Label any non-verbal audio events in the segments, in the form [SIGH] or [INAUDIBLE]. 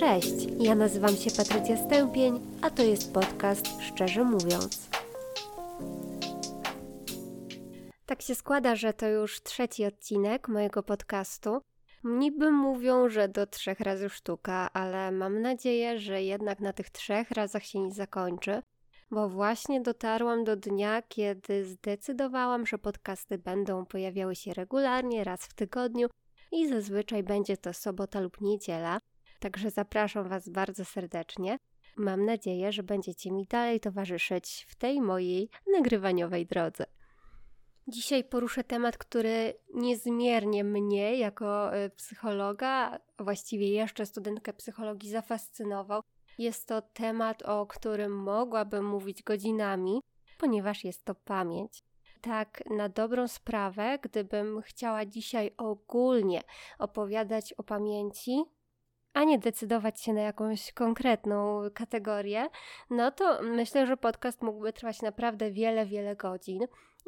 Cześć, ja nazywam się Patrycja Stępień, a to jest podcast Szczerze Mówiąc. Tak się składa, że to już trzeci odcinek mojego podcastu. Niby mówią, że do trzech razy sztuka, ale mam nadzieję, że jednak na tych trzech razach się nie zakończy, bo właśnie dotarłam do dnia, kiedy zdecydowałam, że podcasty będą pojawiały się regularnie, raz w tygodniu i zazwyczaj będzie to sobota lub niedziela. Także zapraszam Was bardzo serdecznie. Mam nadzieję, że będziecie mi dalej towarzyszyć w tej mojej nagrywaniowej drodze. Dzisiaj poruszę temat, który niezmiernie mnie, jako y, psychologa, właściwie jeszcze studentkę psychologii, zafascynował. Jest to temat, o którym mogłabym mówić godzinami, ponieważ jest to pamięć. Tak, na dobrą sprawę, gdybym chciała dzisiaj ogólnie opowiadać o pamięci, a nie decydować się na jakąś konkretną kategorię, no to myślę, że podcast mógłby trwać naprawdę wiele, wiele godzin.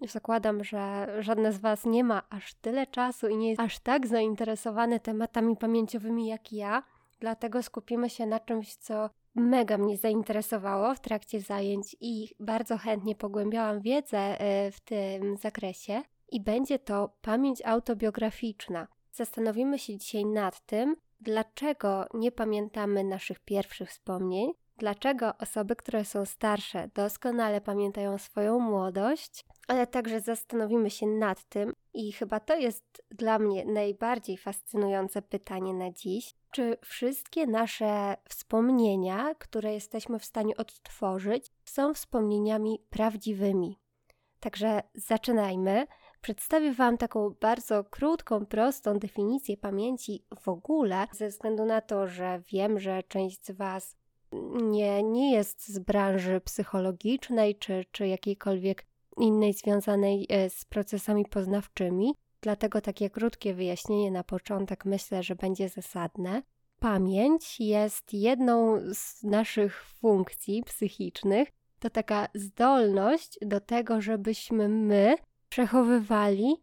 Zakładam, że żadne z Was nie ma aż tyle czasu i nie jest aż tak zainteresowany tematami pamięciowymi jak ja, dlatego skupimy się na czymś, co mega mnie zainteresowało w trakcie zajęć i bardzo chętnie pogłębiałam wiedzę e, w tym zakresie. I będzie to pamięć autobiograficzna. Zastanowimy się dzisiaj nad tym, dlaczego nie pamiętamy naszych pierwszych wspomnień, dlaczego osoby, które są starsze, doskonale pamiętają swoją młodość, ale także zastanowimy się nad tym, i chyba to jest dla mnie najbardziej fascynujące pytanie na dziś, czy wszystkie nasze wspomnienia, które jesteśmy w stanie odtworzyć, są wspomnieniami prawdziwymi. Także zaczynajmy. Przedstawię Wam taką bardzo krótką, prostą definicję pamięci w ogóle, ze względu na to, że wiem, że część z Was nie, nie jest z branży psychologicznej czy, czy jakiejkolwiek innej związanej e, z procesami poznawczymi. Dlatego takie krótkie wyjaśnienie na początek myślę, że będzie zasadne. Pamięć jest jedną z naszych funkcji psychicznych. To taka zdolność do tego, żebyśmy my przechowywali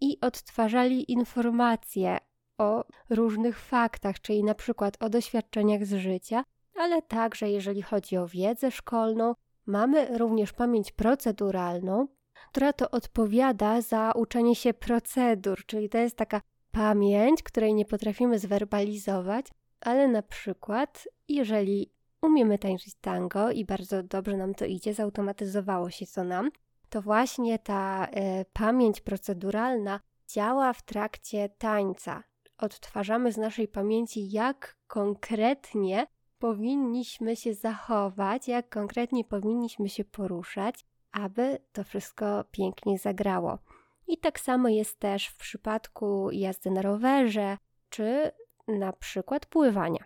i odtwarzali informacje o różnych faktach, czyli na przykład o doświadczeniach z życia, ale także jeżeli chodzi o wiedzę szkolną, mamy również pamięć proceduralną, która to odpowiada za uczenie się procedur, czyli to jest taka pamięć, której nie potrafimy zwerbalizować, ale na przykład jeżeli umiemy tańczyć tango i bardzo dobrze nam to idzie, zautomatyzowało się to nam, to właśnie ta y, pamięć proceduralna działa w trakcie tańca. Odtwarzamy z naszej pamięci, jak konkretnie powinniśmy się zachować, jak konkretnie powinniśmy się poruszać, aby to wszystko pięknie zagrało. I tak samo jest też w przypadku jazdy na rowerze, czy na przykład pływania.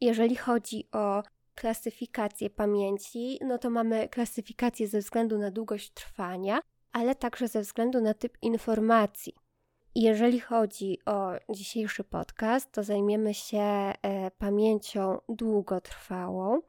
Jeżeli chodzi o klasyfikację pamięci, no to mamy klasyfikację ze względu na długość trwania, ale także ze względu na typ informacji. Jeżeli chodzi o dzisiejszy podcast, to zajmiemy się e, pamięcią długotrwałą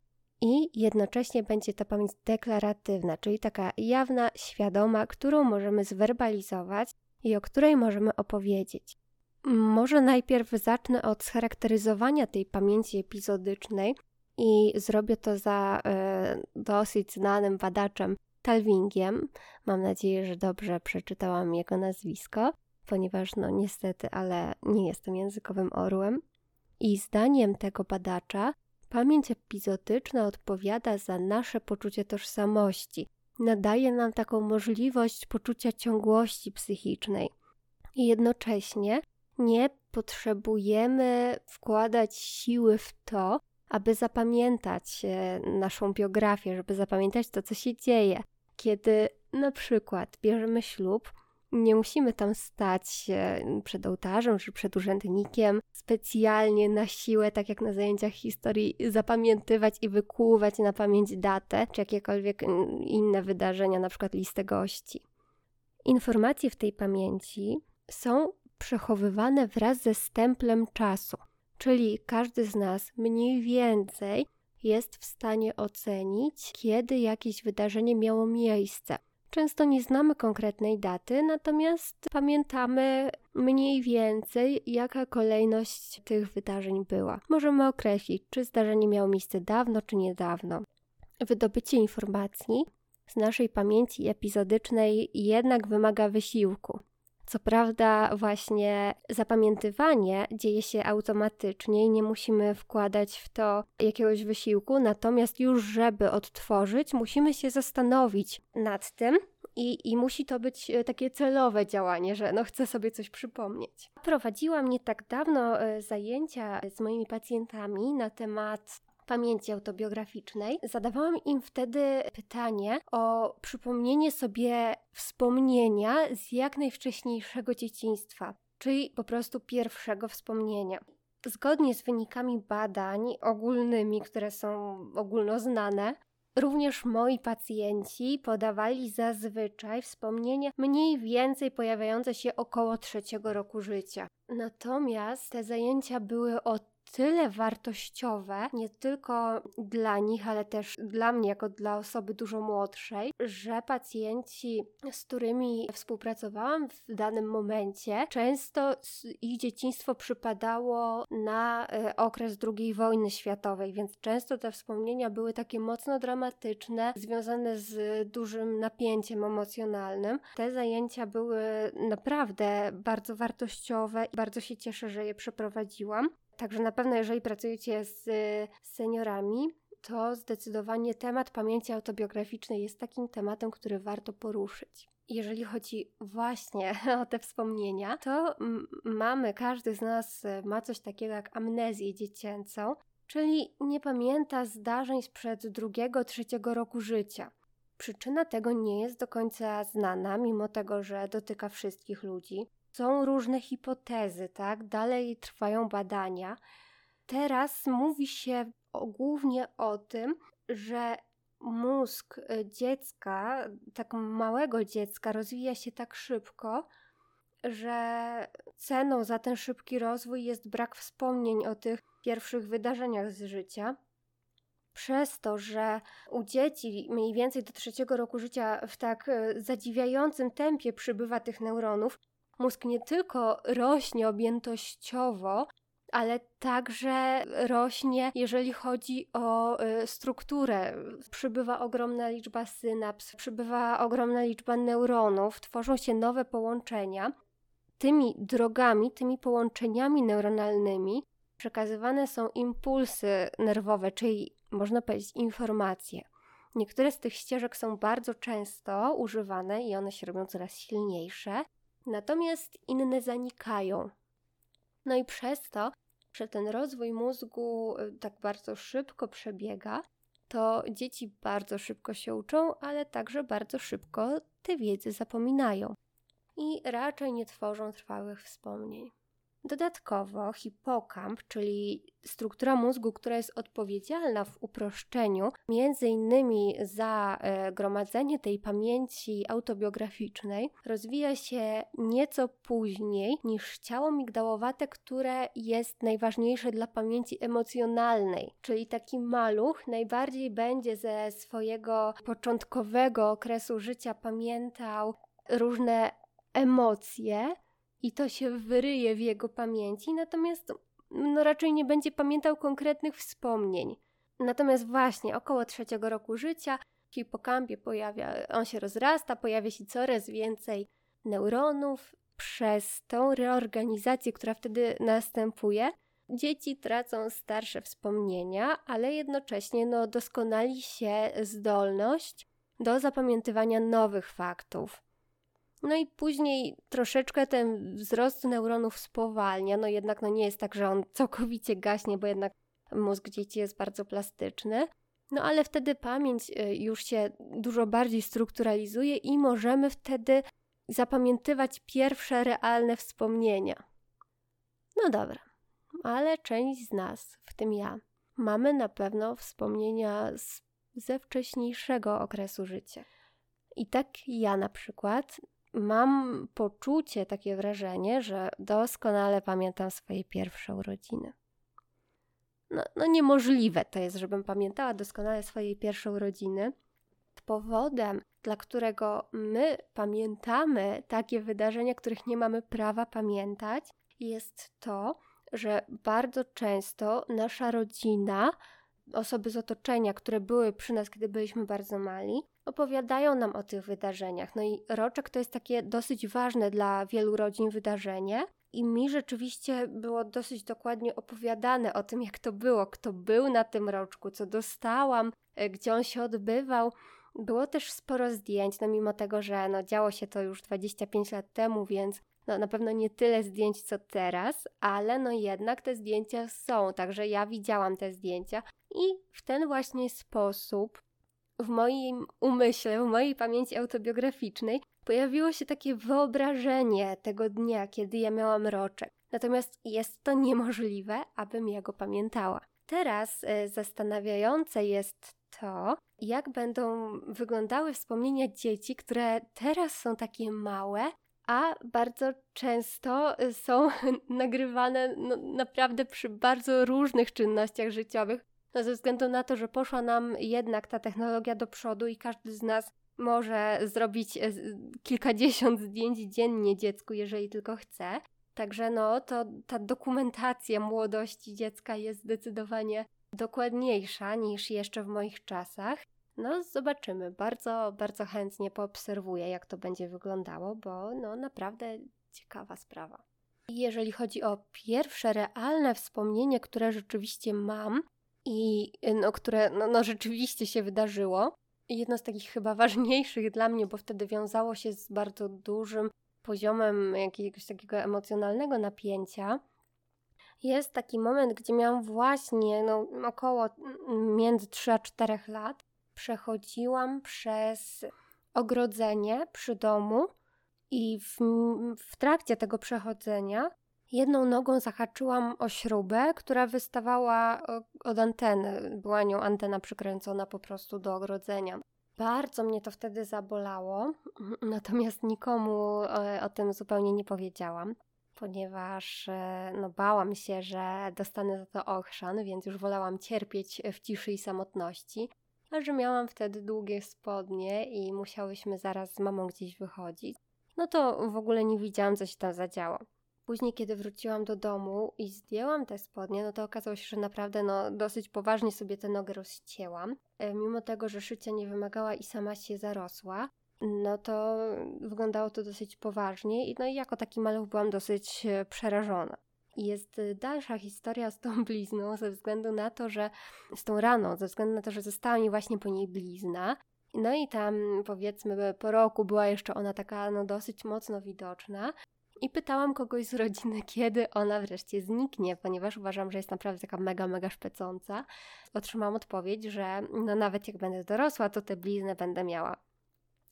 i jednocześnie będzie to pamięć deklaratywna, czyli taka jawna, świadoma, którą możemy zwerbalizować i o której możemy opowiedzieć. Może najpierw zacznę od scharakteryzowania tej pamięci epizodycznej i zrobię to za e, dosyć znanym badaczem Talwingiem. Mam nadzieję, że dobrze przeczytałam jego nazwisko, ponieważ no niestety, ale nie jestem językowym orłem. I zdaniem tego badacza pamięć epizodyczna odpowiada za nasze poczucie tożsamości. Nadaje nam taką możliwość poczucia ciągłości psychicznej. I jednocześnie nie potrzebujemy wkładać siły w to, aby zapamiętać e, naszą biografię, żeby zapamiętać to, co się dzieje. Kiedy na przykład bierzemy ślub, nie musimy tam stać przed ołtarzem czy przed urzędnikiem specjalnie na siłę, tak jak na zajęciach historii, zapamiętywać i wykuwać na pamięć datę czy jakiekolwiek inne wydarzenia, na przykład listę gości. Informacje w tej pamięci są przechowywane wraz ze stemplem czasu, czyli każdy z nas mniej więcej jest w stanie ocenić, kiedy jakieś wydarzenie miało miejsce. Często nie znamy konkretnej daty, natomiast pamiętamy mniej więcej jaka kolejność tych wydarzeń była. Możemy określić, czy zdarzenie miało miejsce dawno, czy niedawno. Wydobycie informacji z naszej pamięci epizodycznej jednak wymaga wysiłku. Co prawda, właśnie zapamiętywanie dzieje się automatycznie i nie musimy wkładać w to jakiegoś wysiłku, natomiast już, żeby odtworzyć, musimy się zastanowić nad tym, i, I musi to być e, takie celowe działanie, że no chcę sobie coś przypomnieć. Prowadziłam nie tak dawno e, zajęcia z moimi pacjentami na temat pamięci autobiograficznej, zadawałam im wtedy pytanie o przypomnienie sobie wspomnienia z jak najwcześniejszego dzieciństwa, czyli po prostu pierwszego wspomnienia. Zgodnie z wynikami badań ogólnymi, które są ogólnoznane, Również moi pacjenci podawali zazwyczaj wspomnienia mniej więcej pojawiające się około trzeciego roku życia. Natomiast te zajęcia były o tyle wartościowe, nie tylko dla nich, ale też dla mnie, jako dla osoby dużo młodszej, że pacjenci, z którymi współpracowałam w danym momencie, często ich dzieciństwo przypadało na e, okres II wojny światowej, więc często te wspomnienia były takie mocno dramatyczne, związane z dużym napięciem emocjonalnym. Te zajęcia były naprawdę bardzo wartościowe i bardzo się cieszę, że je przeprowadziłam. Także na pewno, jeżeli pracujecie z, z seniorami, to zdecydowanie temat pamięci autobiograficznej jest takim tematem, który warto poruszyć. Jeżeli chodzi właśnie [LAUGHS] o te wspomnienia, to mamy, każdy z nas e, ma coś takiego jak amnezję dziecięcą, czyli nie pamięta zdarzeń sprzed drugiego, trzeciego roku życia. Przyczyna tego nie jest do końca znana, mimo tego, że dotyka wszystkich ludzi są różne hipotezy, tak? Dalej trwają badania. Teraz mówi się głównie o tym, że mózg y, dziecka, tak małego dziecka, rozwija się tak szybko, że ceną za ten szybki rozwój jest brak wspomnień o tych pierwszych wydarzeniach z życia. Przez to, że u dzieci mniej więcej do trzeciego roku życia w tak y, zadziwiającym tempie przybywa tych neuronów, mózg nie tylko rośnie objętościowo, ale także rośnie, jeżeli chodzi o y, strukturę. Przybywa ogromna liczba synaps, przybywa ogromna liczba neuronów, tworzą się nowe połączenia. Tymi drogami, tymi połączeniami neuronalnymi przekazywane są impulsy nerwowe, czyli można powiedzieć informacje. Niektóre z tych ścieżek są bardzo często używane i one się robią coraz silniejsze, natomiast inne zanikają. No i przez to, że ten rozwój mózgu y, tak bardzo szybko przebiega, to dzieci bardzo szybko się uczą, ale także bardzo szybko te wiedzy zapominają i raczej nie tworzą trwałych wspomnień. Dodatkowo hipokamp, czyli struktura mózgu, która jest odpowiedzialna w uproszczeniu między innymi za e, gromadzenie tej pamięci autobiograficznej, rozwija się nieco później niż ciało migdałowate, które jest najważniejsze dla pamięci emocjonalnej. Czyli taki maluch najbardziej będzie ze swojego początkowego okresu życia pamiętał różne emocje, i to się wyryje w jego pamięci, natomiast no, raczej nie będzie pamiętał konkretnych wspomnień. Natomiast właśnie około trzeciego roku życia hipokampie pojawia, on się rozrasta, pojawia się coraz więcej neuronów. Przez tą reorganizację, która wtedy następuje, dzieci tracą starsze wspomnienia, ale jednocześnie no, doskonali się zdolność do zapamiętywania nowych faktów. No i później troszeczkę ten wzrost neuronów spowalnia, no jednak no nie jest tak, że on całkowicie gaśnie, bo jednak mózg dzieci jest bardzo plastyczny. No ale wtedy pamięć y, już się dużo bardziej strukturalizuje i możemy wtedy zapamiętywać pierwsze realne wspomnienia. No dobra, ale część z nas, w tym ja, mamy na pewno wspomnienia z, ze wcześniejszego okresu życia. I tak ja na przykład mam poczucie, takie wrażenie, że doskonale pamiętam swoje pierwsze urodziny. No, no niemożliwe to jest, żebym pamiętała doskonale swoje pierwsze urodziny. Powodem, dla którego my pamiętamy takie wydarzenia, których nie mamy prawa pamiętać, jest to, że bardzo często nasza rodzina, osoby z otoczenia, które były przy nas, kiedy byliśmy bardzo mali, opowiadają nam o tych wydarzeniach. No i roczek to jest takie dosyć ważne dla wielu rodzin wydarzenie. I mi rzeczywiście było dosyć dokładnie opowiadane o tym, jak to było, kto był na tym roczku, co dostałam, e, gdzie on się odbywał. Było też sporo zdjęć, no mimo tego, że no, działo się to już 25 lat temu, więc no, na pewno nie tyle zdjęć co teraz, ale no jednak te zdjęcia są, także ja widziałam te zdjęcia i w ten właśnie sposób w moim umyśle, w mojej pamięci autobiograficznej pojawiło się takie wyobrażenie tego dnia, kiedy ja miałam roczek. Natomiast jest to niemożliwe, abym ja go pamiętała. Teraz y, zastanawiające jest to, jak będą wyglądały wspomnienia dzieci, które teraz są takie małe, a bardzo często y, są [LAUGHS] nagrywane no, naprawdę przy bardzo różnych czynnościach życiowych. No, ze względu na to, że poszła nam jednak ta technologia do przodu i każdy z nas może zrobić e, kilkadziesiąt zdjęć dziennie dziecku, jeżeli tylko chce. Także no, to ta dokumentacja młodości dziecka jest zdecydowanie dokładniejsza niż jeszcze w moich czasach. No, zobaczymy. Bardzo, bardzo chętnie poobserwuję, jak to będzie wyglądało, bo no, naprawdę ciekawa sprawa. Jeżeli chodzi o pierwsze realne wspomnienie, które rzeczywiście mam i no, które no, no, rzeczywiście się wydarzyło, jedno z takich chyba ważniejszych dla mnie, bo wtedy wiązało się z bardzo dużym poziomem jakiegoś takiego emocjonalnego napięcia. Jest taki moment, gdzie miałam właśnie no, około między 3 a 4 lat. Przechodziłam przez ogrodzenie przy domu i w, w trakcie tego przechodzenia jedną nogą zahaczyłam o śrubę, która wystawała od anteny. Była nią antena przykręcona po prostu do ogrodzenia. Bardzo mnie to wtedy zabolało, [LAUGHS] natomiast nikomu e, o tym zupełnie nie powiedziałam, ponieważ e, no, bałam się, że dostanę za to ochrzan, więc już wolałam cierpieć w ciszy i samotności. A że miałam wtedy długie spodnie i musiałyśmy zaraz z mamą gdzieś wychodzić, no to w ogóle nie widziałam, co się tam zadziało. Później, kiedy wróciłam do domu i zdjęłam te spodnie, no to okazało się, że naprawdę no, dosyć poważnie sobie tę nogę rozcięłam. E, mimo tego, że szycia nie wymagała i sama się zarosła, no to wyglądało to dosyć poważnie i no i jako taki maluch byłam dosyć e, przerażona. Jest e, dalsza historia z tą blizną ze względu na to, że z tą raną, ze względu na to, że została mi właśnie po niej blizna. No i tam powiedzmy po roku była jeszcze ona taka no dosyć mocno widoczna. I pytałam kogoś z rodziny, [LAUGHS] kiedy ona wreszcie zniknie, ponieważ uważam, że jest naprawdę taka mega, mega szpecąca. Otrzymałam odpowiedź, że no nawet jak będę dorosła, to te blizny będę miała.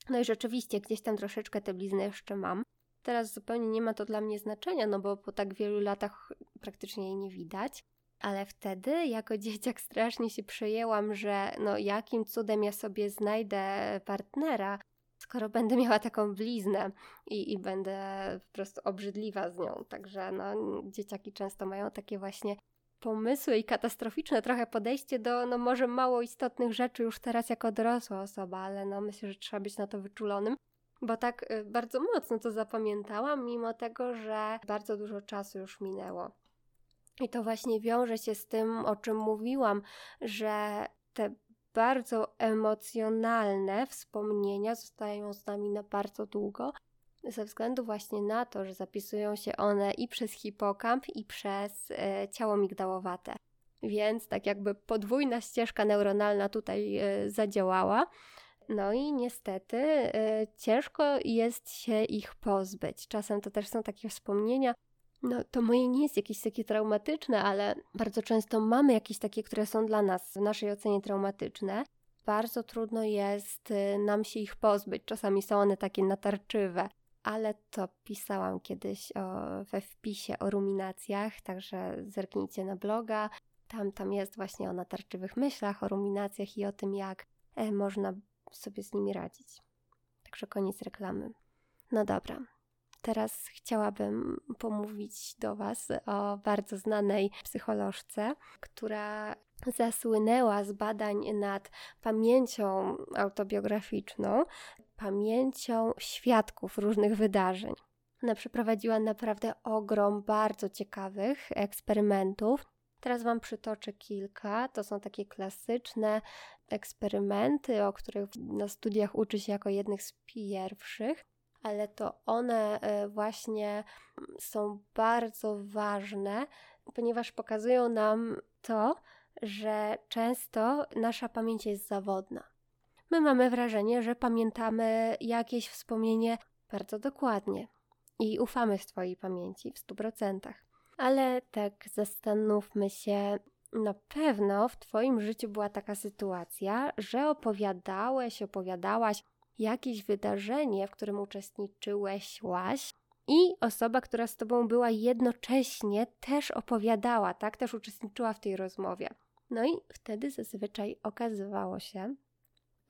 No i rzeczywiście gdzieś tam troszeczkę te blizny jeszcze mam. Teraz zupełnie nie ma to dla mnie znaczenia, no bo po tak wielu latach praktycznie jej nie widać. Ale wtedy, jako [LAUGHS] dzieciak, strasznie się przejęłam, że no jakim cudem ja sobie znajdę partnera, skoro będę miała taką bliznę i, i będę po prostu obrzydliwa z nią. Także no, dzieciaki często mają takie właśnie pomysły i katastroficzne trochę podejście do no może mało istotnych rzeczy już teraz jako dorosła osoba, ale no myślę, że trzeba być na to wyczulonym. Bo tak y, bardzo mocno to zapamiętałam, mimo tego, że bardzo dużo czasu już minęło. I to właśnie wiąże się z tym, o czym mówiłam, że te bardzo emocjonalne wspomnienia zostają z nami na bardzo długo, ze względu właśnie na to, że zapisują się one i przez hipokamp, i przez e, ciało migdałowate. Więc tak jakby podwójna ścieżka neuronalna tutaj e, zadziałała. No i niestety e, ciężko jest się ich pozbyć. Czasem to też są takie wspomnienia, no, to moje nie jest jakieś takie traumatyczne, ale bardzo często mamy jakieś takie, które są dla nas w naszej ocenie traumatyczne. Bardzo trudno jest y, nam się ich pozbyć. Czasami są one takie natarczywe, ale to pisałam kiedyś o, we wpisie o ruminacjach, także zerknijcie na bloga. Tam, tam jest właśnie o natarczywych myślach, o ruminacjach i o tym, jak e, można sobie z nimi radzić. Także koniec reklamy. No dobra, Teraz chciałabym pomówić do Was o bardzo znanej psycholożce, która zasłynęła z badań nad pamięcią autobiograficzną. pamięcią świadków różnych wydarzeń. Ona przeprowadziła naprawdę ogrom bardzo ciekawych eksperymentów. Teraz Wam przytoczę kilka. To są takie klasyczne eksperymenty, o których na studiach uczy się jako jednych z pierwszych, ale to one e, właśnie są bardzo ważne, ponieważ pokazują nam to, że często nasza pamięć jest zawodna. My mamy wrażenie, że pamiętamy jakieś wspomnienie bardzo dokładnie i ufamy swojej pamięci w 100%. Ale tak zastanówmy się, na pewno w Twoim życiu była taka sytuacja, że opowiadałeś, opowiadałaś jakieś wydarzenie, w którym uczestniczyłeś, łaś, i osoba, która z Tobą była jednocześnie, też opowiadała, tak, też uczestniczyła w tej rozmowie. No i wtedy zazwyczaj okazywało się,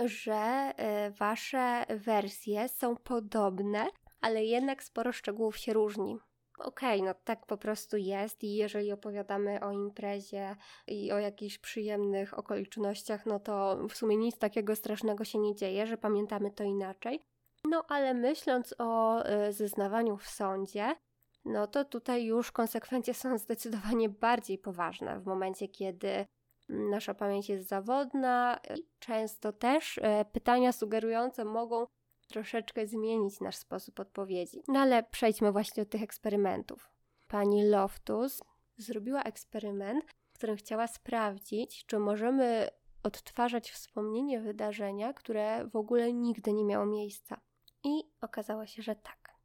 że e, Wasze wersje są podobne, ale jednak sporo szczegółów się różni okej, okay, no tak po prostu jest i jeżeli opowiadamy o imprezie i o jakichś przyjemnych okolicznościach, no to w sumie nic takiego strasznego się nie dzieje, że pamiętamy to inaczej. No ale myśląc o y, zeznawaniu w sądzie, no to tutaj już konsekwencje są [LAUGHS] zdecydowanie bardziej poważne w momencie, kiedy nasza pamięć jest zawodna i często też y, pytania sugerujące mogą troszeczkę zmienić nasz sposób odpowiedzi. No ale przejdźmy właśnie do tych eksperymentów. Pani Loftus zrobiła eksperyment, w którym chciała sprawdzić, czy możemy odtwarzać wspomnienie wydarzenia, które w ogóle nigdy nie miało miejsca. I okazało się, że tak.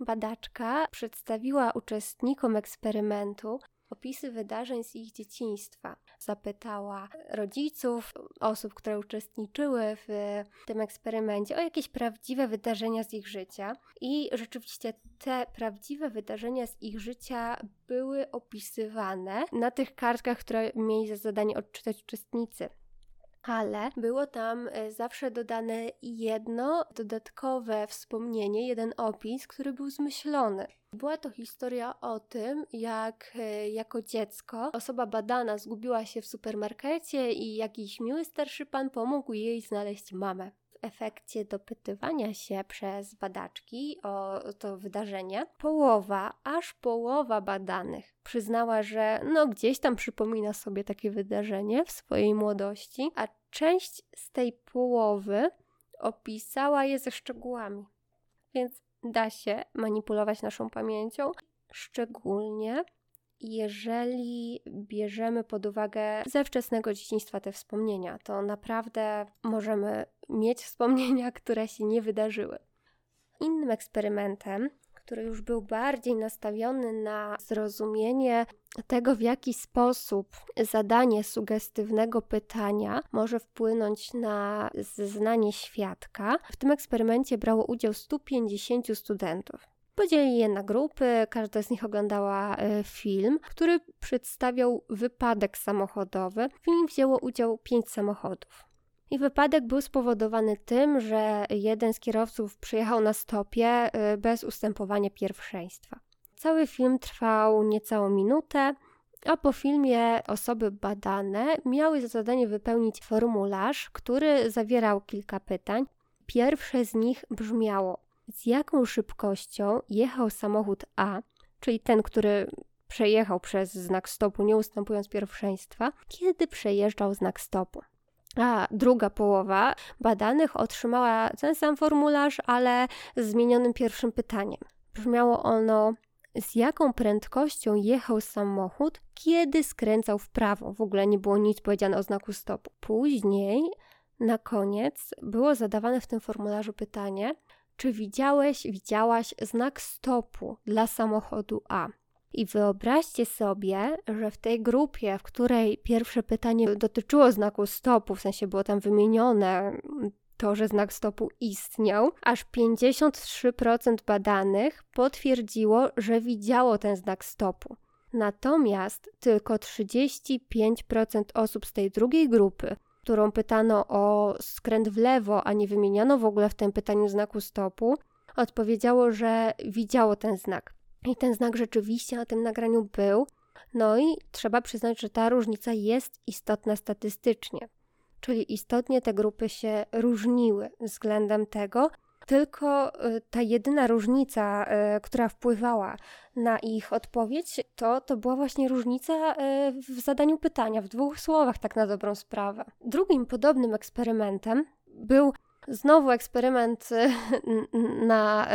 Badaczka przedstawiła uczestnikom eksperymentu opisy wydarzeń z ich dzieciństwa. Zapytała rodziców, osób, które uczestniczyły w tym eksperymencie, o jakieś prawdziwe wydarzenia z ich życia. I rzeczywiście te prawdziwe wydarzenia z ich życia były opisywane na tych kartkach, które mieli za zadanie odczytać uczestnicy ale było tam e, zawsze dodane jedno dodatkowe wspomnienie, jeden opis, który był zmyślony. Była to historia o tym, jak e, jako dziecko osoba badana zgubiła się w supermarkecie i jakiś miły starszy pan pomógł jej znaleźć mamę. W efekcie dopytywania się przez badaczki o to wydarzenie, połowa, aż połowa badanych przyznała, że no gdzieś tam przypomina sobie takie wydarzenie w swojej młodości, a część z tej połowy opisała je ze szczegółami. Więc da się manipulować naszą pamięcią, szczególnie jeżeli bierzemy pod uwagę ze wczesnego dzieciństwa te wspomnienia, to naprawdę możemy mieć wspomnienia, które się nie wydarzyły. Innym eksperymentem który już był bardziej nastawiony na zrozumienie tego, w jaki sposób zadanie sugestywnego pytania może wpłynąć na zeznanie świadka. W tym eksperymencie brało udział 150 studentów. Podzielili je na grupy, każda z nich oglądała e, film, który przedstawiał wypadek samochodowy. W nim wzięło udział 5 samochodów. I wypadek był spowodowany tym, że jeden z kierowców przyjechał na stopie y, bez ustępowania pierwszeństwa. Cały film trwał niecałą minutę, a po filmie osoby badane miały za zadanie wypełnić formularz, który zawierał kilka pytań. Pierwsze z nich brzmiało: Z jaką szybkością jechał samochód A, czyli ten, który przejechał przez znak stopu, nie ustępując pierwszeństwa, kiedy przejeżdżał znak stopu? A druga połowa badanych otrzymała ten sam formularz, ale z zmienionym pierwszym pytaniem. Brzmiało ono: z jaką prędkością jechał samochód, kiedy skręcał w prawo? W ogóle nie było nic powiedziane o znaku stopu. Później, na koniec, było zadawane w tym formularzu pytanie: czy widziałeś, widziałaś znak stopu dla samochodu A? I wyobraźcie sobie, że w tej grupie, w której pierwsze pytanie dotyczyło znaku stopu, w sensie było tam wymienione to, że znak stopu istniał, aż 53% badanych potwierdziło, że widziało ten znak stopu. Natomiast tylko 35% osób z tej drugiej grupy, którą pytano o skręt w lewo, a nie wymieniano w ogóle w tym pytaniu znaku stopu, odpowiedziało, że widziało ten znak. I ten znak rzeczywiście na tym nagraniu był. No i trzeba przyznać, że ta różnica jest istotna statystycznie. czyli istotnie te grupy się różniły względem tego, tylko y, ta jedyna różnica, y, która wpływała na ich odpowiedź, to, to była właśnie różnica y, w zadaniu pytania, w dwóch słowach, tak na dobrą sprawę. Drugim podobnym eksperymentem był Znowu eksperyment na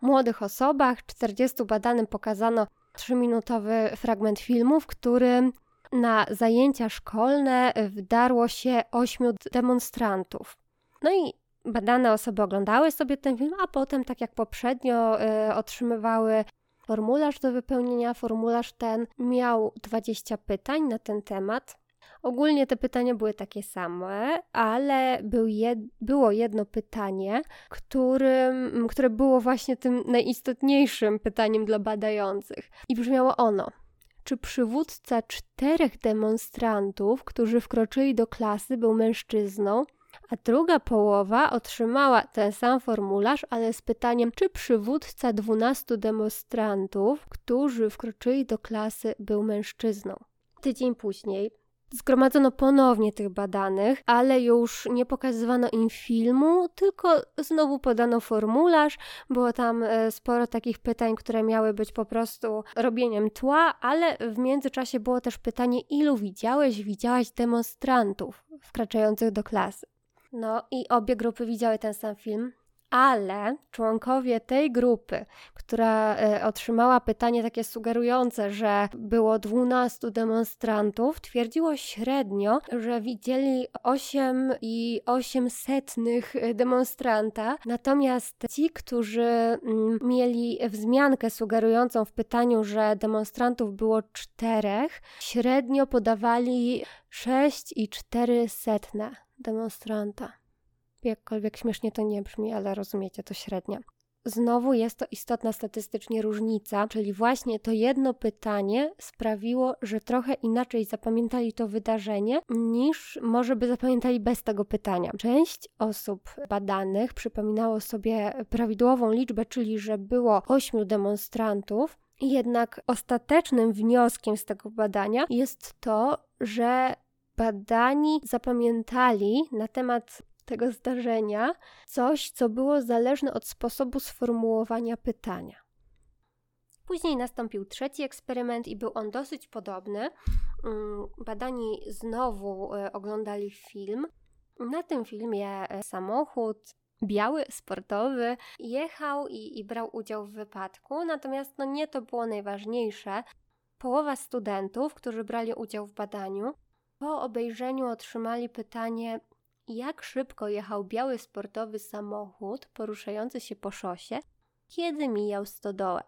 młodych osobach. 40 badanym pokazano 3-minutowy fragment filmu, w którym na zajęcia szkolne wdarło się 8 demonstrantów. No i badane osoby oglądały sobie ten film, a potem, tak jak poprzednio, y, otrzymywały formularz do wypełnienia. Formularz ten miał 20 pytań na ten temat. Ogólnie te pytania były takie same, ale był jed, było jedno pytanie, którym, które było właśnie tym najistotniejszym pytaniem dla badających. I brzmiało ono: czy przywódca czterech demonstrantów, którzy wkroczyli do klasy, był mężczyzną? a druga połowa otrzymała ten sam formularz, ale z pytaniem, czy przywódca 12 demonstrantów, którzy wkroczyli do klasy, był mężczyzną. Tydzień później Zgromadzono ponownie tych badanych, ale już nie pokazywano im filmu, tylko znowu podano formularz. Było tam e, sporo takich pytań, które miały być po prostu robieniem tła, ale w międzyczasie było też pytanie, ilu widziałeś, widziałaś demonstrantów wkraczających do klasy. No i obie grupy widziały ten sam film, ale członkowie tej grupy, która e, otrzymała pytanie takie sugerujące, że było 12 demonstrantów, twierdziło średnio, że widzieli 8 i 800 demonstranta, natomiast ci, którzy mm, mieli wzmiankę sugerującą w pytaniu, że demonstrantów było czterech, średnio podawali 6 i 400 demonstranta. Jakkolwiek śmiesznie to nie brzmi, ale rozumiecie, to średnia. Znowu jest to istotna statystycznie różnica, czyli właśnie to jedno pytanie sprawiło, że trochę inaczej zapamiętali to wydarzenie, niż może by zapamiętali bez tego pytania. Część osób badanych przypominało sobie prawidłową liczbę, czyli że było ośmiu demonstrantów, jednak ostatecznym wnioskiem z tego badania jest to, że badani zapamiętali na temat tego zdarzenia coś, co było zależne od sposobu sformułowania pytania. Później nastąpił trzeci eksperyment i był on dosyć podobny. Mm, badani znowu e, oglądali film. Na tym filmie e, samochód biały, sportowy, jechał i, i, brał udział w wypadku, natomiast no nie to było najważniejsze. Połowa studentów, którzy brali udział w badaniu, po obejrzeniu otrzymali pytanie, jak szybko jechał biały sportowy samochód poruszający się po szosie, kiedy mijał stodołę.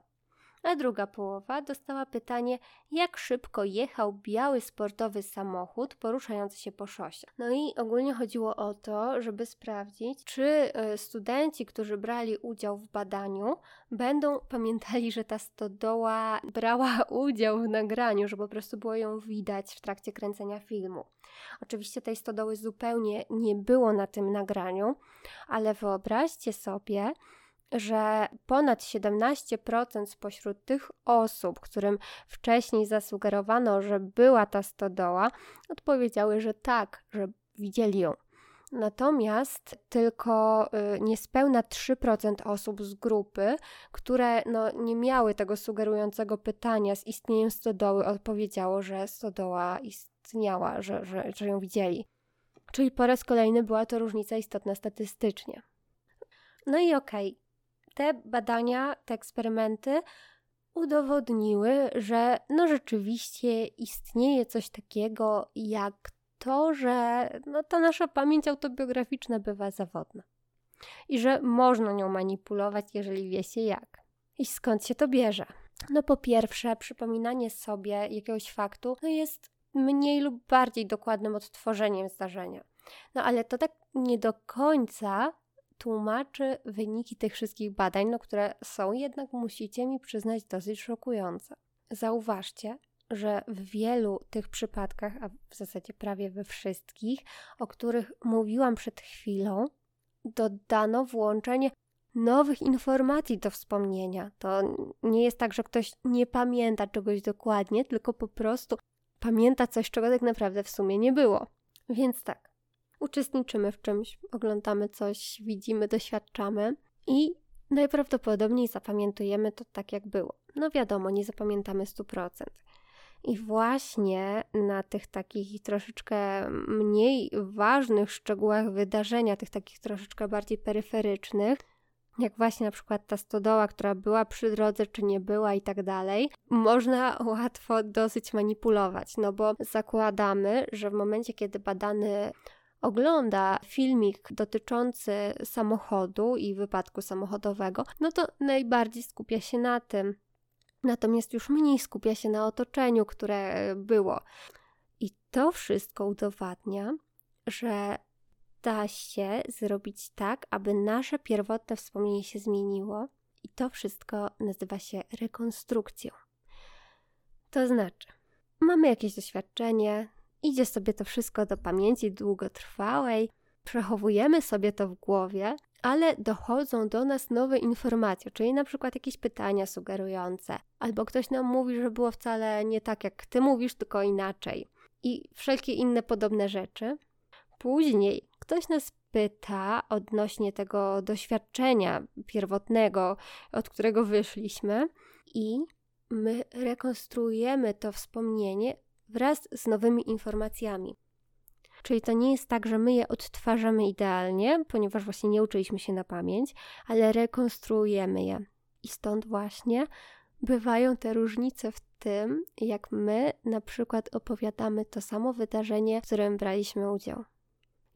A druga połowa dostała pytanie, jak szybko jechał biały sportowy samochód poruszający się po szosie. No i ogólnie chodziło o to, żeby sprawdzić, czy e, studenci, którzy brali udział w badaniu, będą pamiętali, że ta stodoła brała udział w nagraniu, że po prostu było ją widać w trakcie kręcenia filmu. Oczywiście tej stodoły zupełnie nie było na tym nagraniu, ale wyobraźcie sobie, że ponad 17% spośród tych osób, którym wcześniej zasugerowano, że była ta stodoła, odpowiedziały, że tak, że widzieli ją. Natomiast tylko y, niespełna 3% osób z grupy, które no, nie miały tego sugerującego pytania z istnieniem stodoły, odpowiedziało, że stodoła istniała, że, że, że ją widzieli. Czyli po raz kolejny była to różnica istotna statystycznie. No i okej, te badania, te eksperymenty udowodniły, że no rzeczywiście istnieje coś takiego jak to, że no ta nasza pamięć autobiograficzna bywa zawodna i że można nią manipulować, jeżeli wie się jak. I skąd się to bierze? No po pierwsze, przypominanie sobie jakiegoś faktu no jest mniej lub bardziej dokładnym odtworzeniem zdarzenia. No ale to tak nie do końca tłumaczy wyniki tych wszystkich badań, no, które są jednak, musicie mi przyznać, dosyć szokujące. Zauważcie, że w wielu tych przypadkach, a w zasadzie prawie we wszystkich, o których mówiłam przed chwilą, dodano włączenie nowych informacji do wspomnienia. To nie jest tak, że ktoś nie pamięta czegoś dokładnie, tylko po prostu pamięta coś, czego tak naprawdę w sumie nie było. Więc tak, uczestniczymy w czymś, oglądamy coś, widzimy, doświadczamy i najprawdopodobniej zapamiętujemy to tak, jak było. No wiadomo, nie zapamiętamy 100%. I właśnie na tych takich troszeczkę mniej ważnych szczegółach wydarzenia, tych takich troszeczkę bardziej peryferycznych, jak właśnie na przykład ta stodoła, która była przy drodze, czy nie była i tak dalej, można łatwo dosyć manipulować, no bo zakładamy, że w momencie, kiedy badany ogląda filmik dotyczący samochodu i wypadku samochodowego, no to najbardziej skupia się na tym. Natomiast już mniej skupia się na otoczeniu, które było. I to wszystko udowadnia, że da się zrobić tak, aby nasze pierwotne wspomnienie się zmieniło, i to wszystko nazywa się rekonstrukcją. To znaczy, mamy jakieś doświadczenie, idzie sobie to wszystko do pamięci długotrwałej, przechowujemy sobie to w głowie, ale dochodzą do nas nowe informacje, czyli na przykład jakieś pytania sugerujące, albo ktoś nam mówi, że było wcale nie tak, jak ty mówisz, tylko inaczej, i wszelkie inne podobne rzeczy. Później ktoś nas pyta odnośnie tego doświadczenia pierwotnego, od którego wyszliśmy, i my rekonstruujemy to wspomnienie wraz z nowymi informacjami. Czyli to nie jest tak, że my je odtwarzamy idealnie, ponieważ właśnie nie uczyliśmy się na pamięć, ale rekonstruujemy je. I stąd właśnie bywają te różnice w tym, jak my na przykład opowiadamy to samo wydarzenie, w którym braliśmy udział.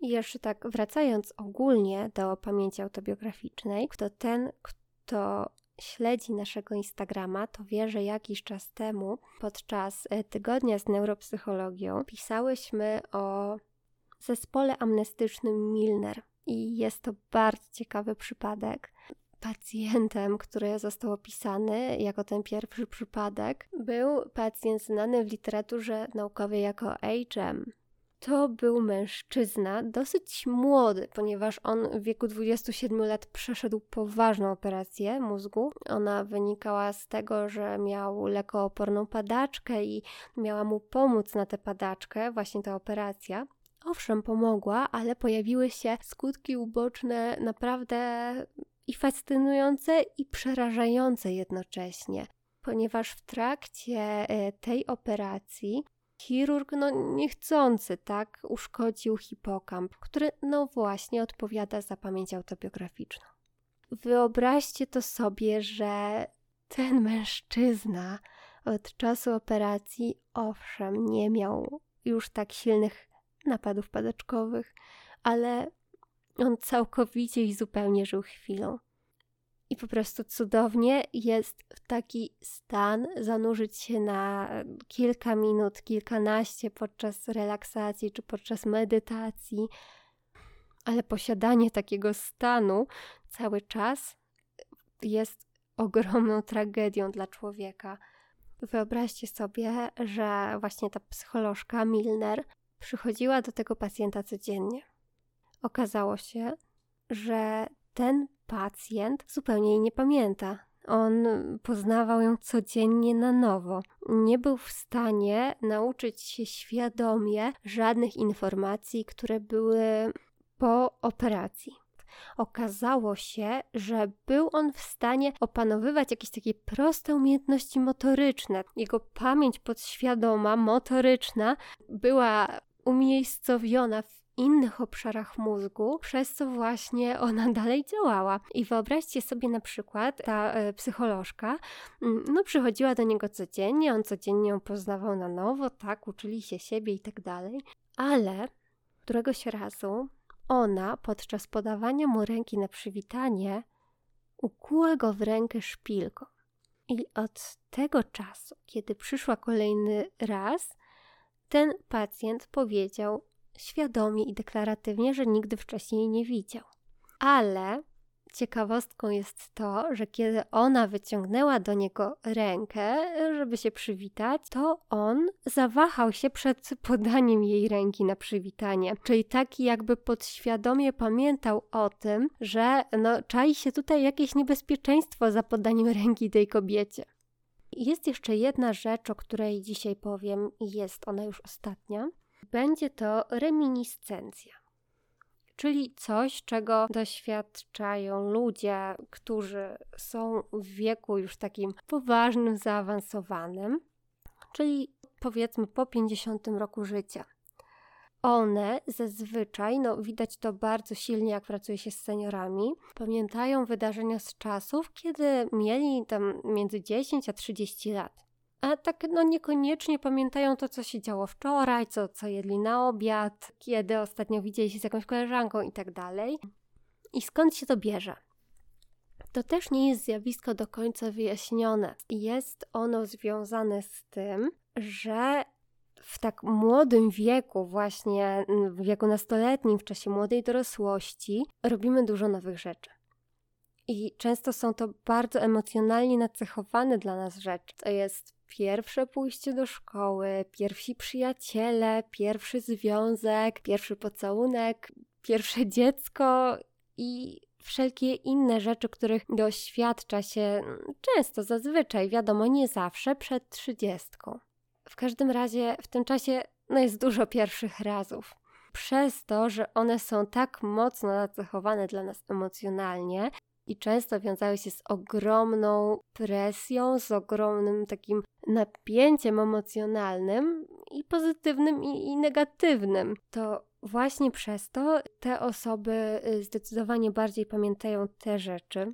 I jeszcze tak wracając ogólnie do pamięci autobiograficznej, to ten, kto śledzi naszego Instagrama, to wie, że jakiś czas temu, podczas e, tygodnia z neuropsychologią, pisałyśmy o zespole amnestycznym Milner. I jest to bardzo ciekawy przypadek. Pacjentem, który został opisany jako ten pierwszy przypadek, był pacjent znany w literaturze naukowej jako HM, to był mężczyzna dosyć młody, ponieważ on w wieku 27 lat przeszedł poważną operację mózgu. Ona wynikała z tego, że miał lekooporną padaczkę i miała mu pomóc na tę padaczkę, właśnie ta operacja. Owszem, pomogła, ale pojawiły się skutki uboczne naprawdę i fascynujące, i przerażające jednocześnie ponieważ w trakcie e, tej operacji chirurg no niechcący, tak, uszkodził hipokamp, który no właśnie odpowiada za pamięć autobiograficzną. Wyobraźcie to sobie, że ten mężczyzna od czasu operacji owszem nie miał już tak silnych napadów padaczkowych, ale on całkowicie i zupełnie żył chwilą i po prostu cudownie jest w taki stan zanurzyć się na kilka minut, kilkanaście podczas relaksacji czy podczas medytacji. Ale posiadanie takiego stanu cały czas jest ogromną tragedią dla człowieka. Wyobraźcie sobie, że właśnie ta psycholożka Milner przychodziła do tego pacjenta codziennie. Okazało się, że ten pacjent zupełnie jej nie pamięta. On poznawał ją codziennie na nowo. Nie był w stanie nauczyć się świadomie żadnych informacji, które były po operacji. Okazało się, że był on w stanie opanowywać jakieś takie proste umiejętności motoryczne. Jego pamięć podświadoma, motoryczna była umiejscowiona w innych obszarach mózgu, przez co właśnie ona [LAUGHS] dalej działała. I wyobraźcie sobie na przykład, ta e, psycholożka, mm, no przychodziła do niego codziennie, on codziennie ją poznawał na nowo, tak, uczyli się siebie i tak dalej, ale któregoś razu ona podczas podawania mu ręki na przywitanie ukuła go w rękę szpilką. I od tego czasu, kiedy przyszła kolejny raz, ten pacjent powiedział: świadomie i deklaratywnie, że nigdy wcześniej nie widział. Ale ciekawostką jest to, że kiedy ona wyciągnęła do niego rękę, żeby się przywitać, to on zawahał się przed podaniem jej ręki na przywitanie. Czyli taki jakby podświadomie pamiętał o tym, że no, czai się tutaj jakieś niebezpieczeństwo za podaniem ręki tej kobiecie. Jest jeszcze jedna rzecz, o której dzisiaj powiem, i jest ona już ostatnia będzie to reminiscencja. czyli coś, czego doświadczają ludzie, którzy są w wieku już takim poważnym, zaawansowanym, czyli powiedzmy po 50 roku życia. One zazwyczaj, no widać to bardzo silnie, jak pracuje się z seniorami, pamiętają wydarzenia z czasów, kiedy mieli tam między 10 a 30 lat. A tak no niekoniecznie pamiętają to, co się działo wczoraj, co, co jedli na obiad, kiedy ostatnio widzieli się z jakąś koleżanką i tak dalej. I skąd się to bierze? To też nie jest zjawisko do końca wyjaśnione. Jest ono związane z tym, że w tak młodym wieku, właśnie w wieku nastoletnim, w czasie młodej dorosłości, robimy dużo nowych rzeczy. I często są to bardzo emocjonalnie nacechowane dla nas rzeczy. To jest pierwsze pójście do szkoły, pierwsi przyjaciele, pierwszy związek, pierwszy pocałunek, pierwsze dziecko i wszelkie inne rzeczy, których doświadcza się często, zazwyczaj, wiadomo, nie zawsze przed trzydziestką. W każdym razie w tym czasie no jest dużo pierwszych razów. Przez to, że one są tak mocno nacechowane dla nas emocjonalnie i często wiązały się z ogromną presją, z ogromnym takim napięciem emocjonalnym i pozytywnym i, i negatywnym, to właśnie przez to te osoby y, zdecydowanie bardziej pamiętają te rzeczy.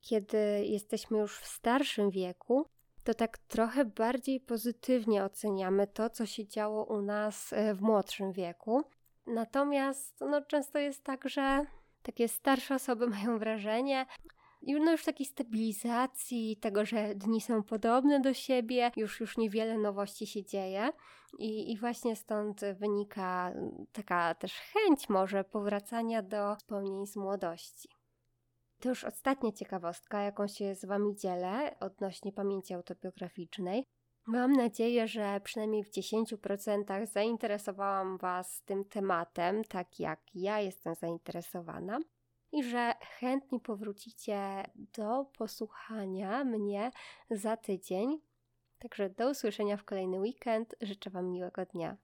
Kiedy jesteśmy już w starszym wieku, to tak trochę bardziej pozytywnie oceniamy to, co się działo u nas e, w młodszym wieku. Natomiast no, często jest tak, że takie starsze osoby [LAUGHS] mają wrażenie, no już takiej stabilizacji, tego, że dni są podobne do siebie, już już niewiele nowości się dzieje i, i właśnie stąd wynika taka też chęć może powracania do wspomnień z młodości. To już ostatnia ciekawostka, jaką się z Wami dzielę odnośnie pamięci autobiograficznej. Mam nadzieję, że przynajmniej w 10% zainteresowałam Was tym tematem, tak jak ja jestem zainteresowana, i że chętnie powrócicie do posłuchania mnie za tydzień. Także do usłyszenia w kolejny weekend. Życzę Wam miłego dnia.